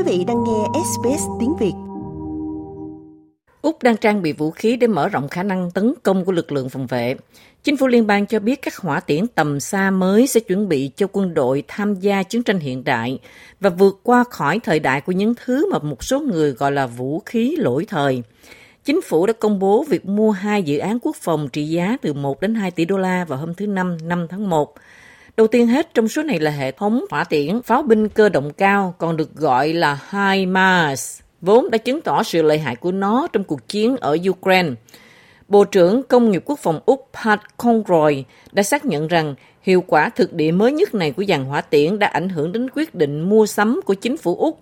quý vị đang nghe SBS tiếng Việt. Úc đang trang bị vũ khí để mở rộng khả năng tấn công của lực lượng phòng vệ. Chính phủ liên bang cho biết các hỏa tiễn tầm xa mới sẽ chuẩn bị cho quân đội tham gia chiến tranh hiện đại và vượt qua khỏi thời đại của những thứ mà một số người gọi là vũ khí lỗi thời. Chính phủ đã công bố việc mua hai dự án quốc phòng trị giá từ 1 đến 2 tỷ đô la vào hôm thứ Năm, 5 tháng 1. Đầu tiên hết trong số này là hệ thống hỏa tiễn pháo binh cơ động cao, còn được gọi là HIMARS, vốn đã chứng tỏ sự lợi hại của nó trong cuộc chiến ở Ukraine. Bộ trưởng Công nghiệp Quốc phòng Úc Pat Conroy đã xác nhận rằng hiệu quả thực địa mới nhất này của dàn hỏa tiễn đã ảnh hưởng đến quyết định mua sắm của chính phủ Úc.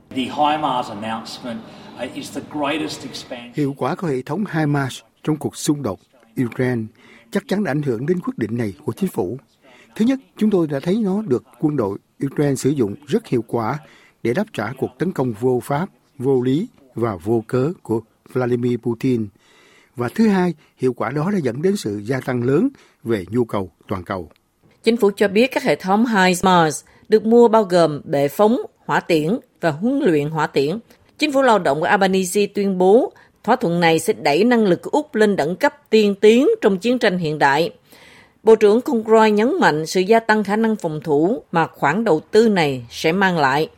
Hiệu quả của hệ thống HIMARS trong cuộc xung đột Ukraine chắc chắn đã ảnh hưởng đến quyết định này của chính phủ. Thứ nhất, chúng tôi đã thấy nó được quân đội Ukraine sử dụng rất hiệu quả để đáp trả cuộc tấn công vô pháp, vô lý và vô cớ của Vladimir Putin. Và thứ hai, hiệu quả đó đã dẫn đến sự gia tăng lớn về nhu cầu toàn cầu. Chính phủ cho biết các hệ thống HIMARS được mua bao gồm bệ phóng, hỏa tiễn và huấn luyện hỏa tiễn. Chính phủ lao động của Albanese tuyên bố thỏa thuận này sẽ đẩy năng lực của Úc lên đẳng cấp tiên tiến trong chiến tranh hiện đại. Bộ trưởng Conroy nhấn mạnh sự gia tăng khả năng phòng thủ mà khoản đầu tư này sẽ mang lại.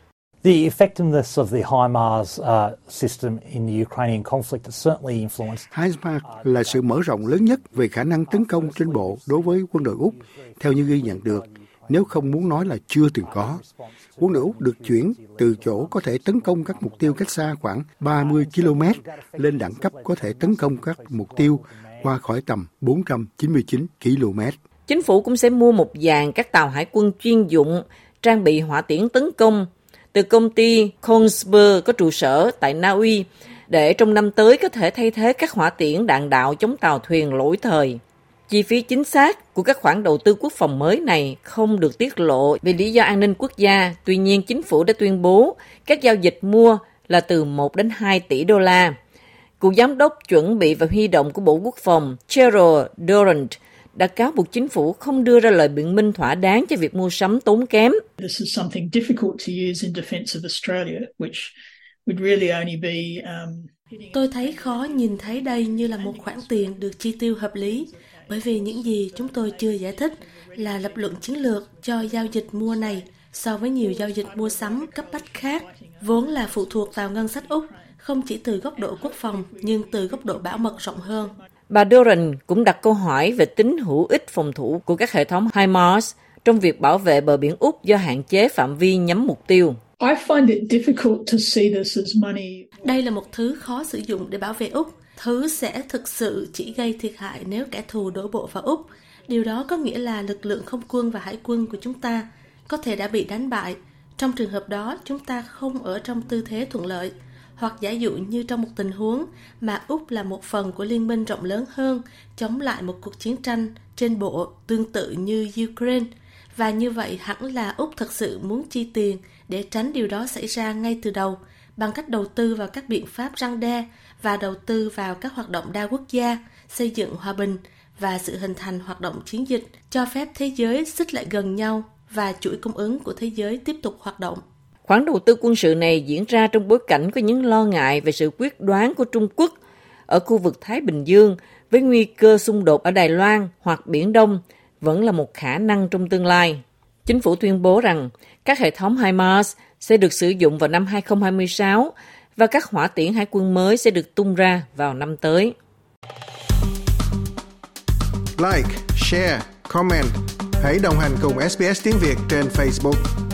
The effectiveness of the HIMARS uh, system in the Ukrainian conflict has certainly influenced. HIMARS là sự mở rộng lớn nhất về khả năng tấn công trên bộ đối với quân đội Úc, theo như ghi nhận được, nếu không muốn nói là chưa từng có. Quân đội Úc được chuyển từ chỗ có thể tấn công các mục tiêu cách xa khoảng 30 km lên đẳng cấp có thể tấn công các mục tiêu qua khỏi tầm 499 km. Chính phủ cũng sẽ mua một dàn các tàu hải quân chuyên dụng trang bị hỏa tiễn tấn công từ công ty Kongsberg có trụ sở tại Na Uy để trong năm tới có thể thay thế các hỏa tiễn đạn đạo chống tàu thuyền lỗi thời. Chi phí chính xác của các khoản đầu tư quốc phòng mới này không được tiết lộ vì lý do an ninh quốc gia. Tuy nhiên, chính phủ đã tuyên bố các giao dịch mua là từ 1 đến 2 tỷ đô la. Cựu giám đốc chuẩn bị và huy động của Bộ Quốc phòng Cheryl Durant đã cáo buộc chính phủ không đưa ra lời biện minh thỏa đáng cho việc mua sắm tốn kém. Tôi thấy khó nhìn thấy đây như là một khoản tiền được chi tiêu hợp lý, bởi vì những gì chúng tôi chưa giải thích là lập luận chiến lược cho giao dịch mua này so với nhiều giao dịch mua sắm cấp bách khác, vốn là phụ thuộc vào ngân sách Úc không chỉ từ góc độ quốc phòng nhưng từ góc độ bảo mật rộng hơn. Bà Doran cũng đặt câu hỏi về tính hữu ích phòng thủ của các hệ thống HIMARS trong việc bảo vệ bờ biển Úc do hạn chế phạm vi nhắm mục tiêu. Đây là một thứ khó sử dụng để bảo vệ Úc. Thứ sẽ thực sự chỉ gây thiệt hại nếu kẻ thù đổ bộ vào Úc. Điều đó có nghĩa là lực lượng không quân và hải quân của chúng ta có thể đã bị đánh bại. Trong trường hợp đó, chúng ta không ở trong tư thế thuận lợi hoặc giả dụ như trong một tình huống mà Úc là một phần của liên minh rộng lớn hơn chống lại một cuộc chiến tranh trên bộ tương tự như Ukraine. Và như vậy hẳn là Úc thật sự muốn chi tiền để tránh điều đó xảy ra ngay từ đầu bằng cách đầu tư vào các biện pháp răng đe và đầu tư vào các hoạt động đa quốc gia, xây dựng hòa bình và sự hình thành hoạt động chiến dịch cho phép thế giới xích lại gần nhau và chuỗi cung ứng của thế giới tiếp tục hoạt động. Khoản đầu tư quân sự này diễn ra trong bối cảnh có những lo ngại về sự quyết đoán của Trung Quốc ở khu vực Thái Bình Dương với nguy cơ xung đột ở Đài Loan hoặc Biển Đông vẫn là một khả năng trong tương lai. Chính phủ tuyên bố rằng các hệ thống HIMARS sẽ được sử dụng vào năm 2026 và các hỏa tiễn hải quân mới sẽ được tung ra vào năm tới. Like, share, comment. Hãy đồng hành cùng SBS tiếng Việt trên Facebook.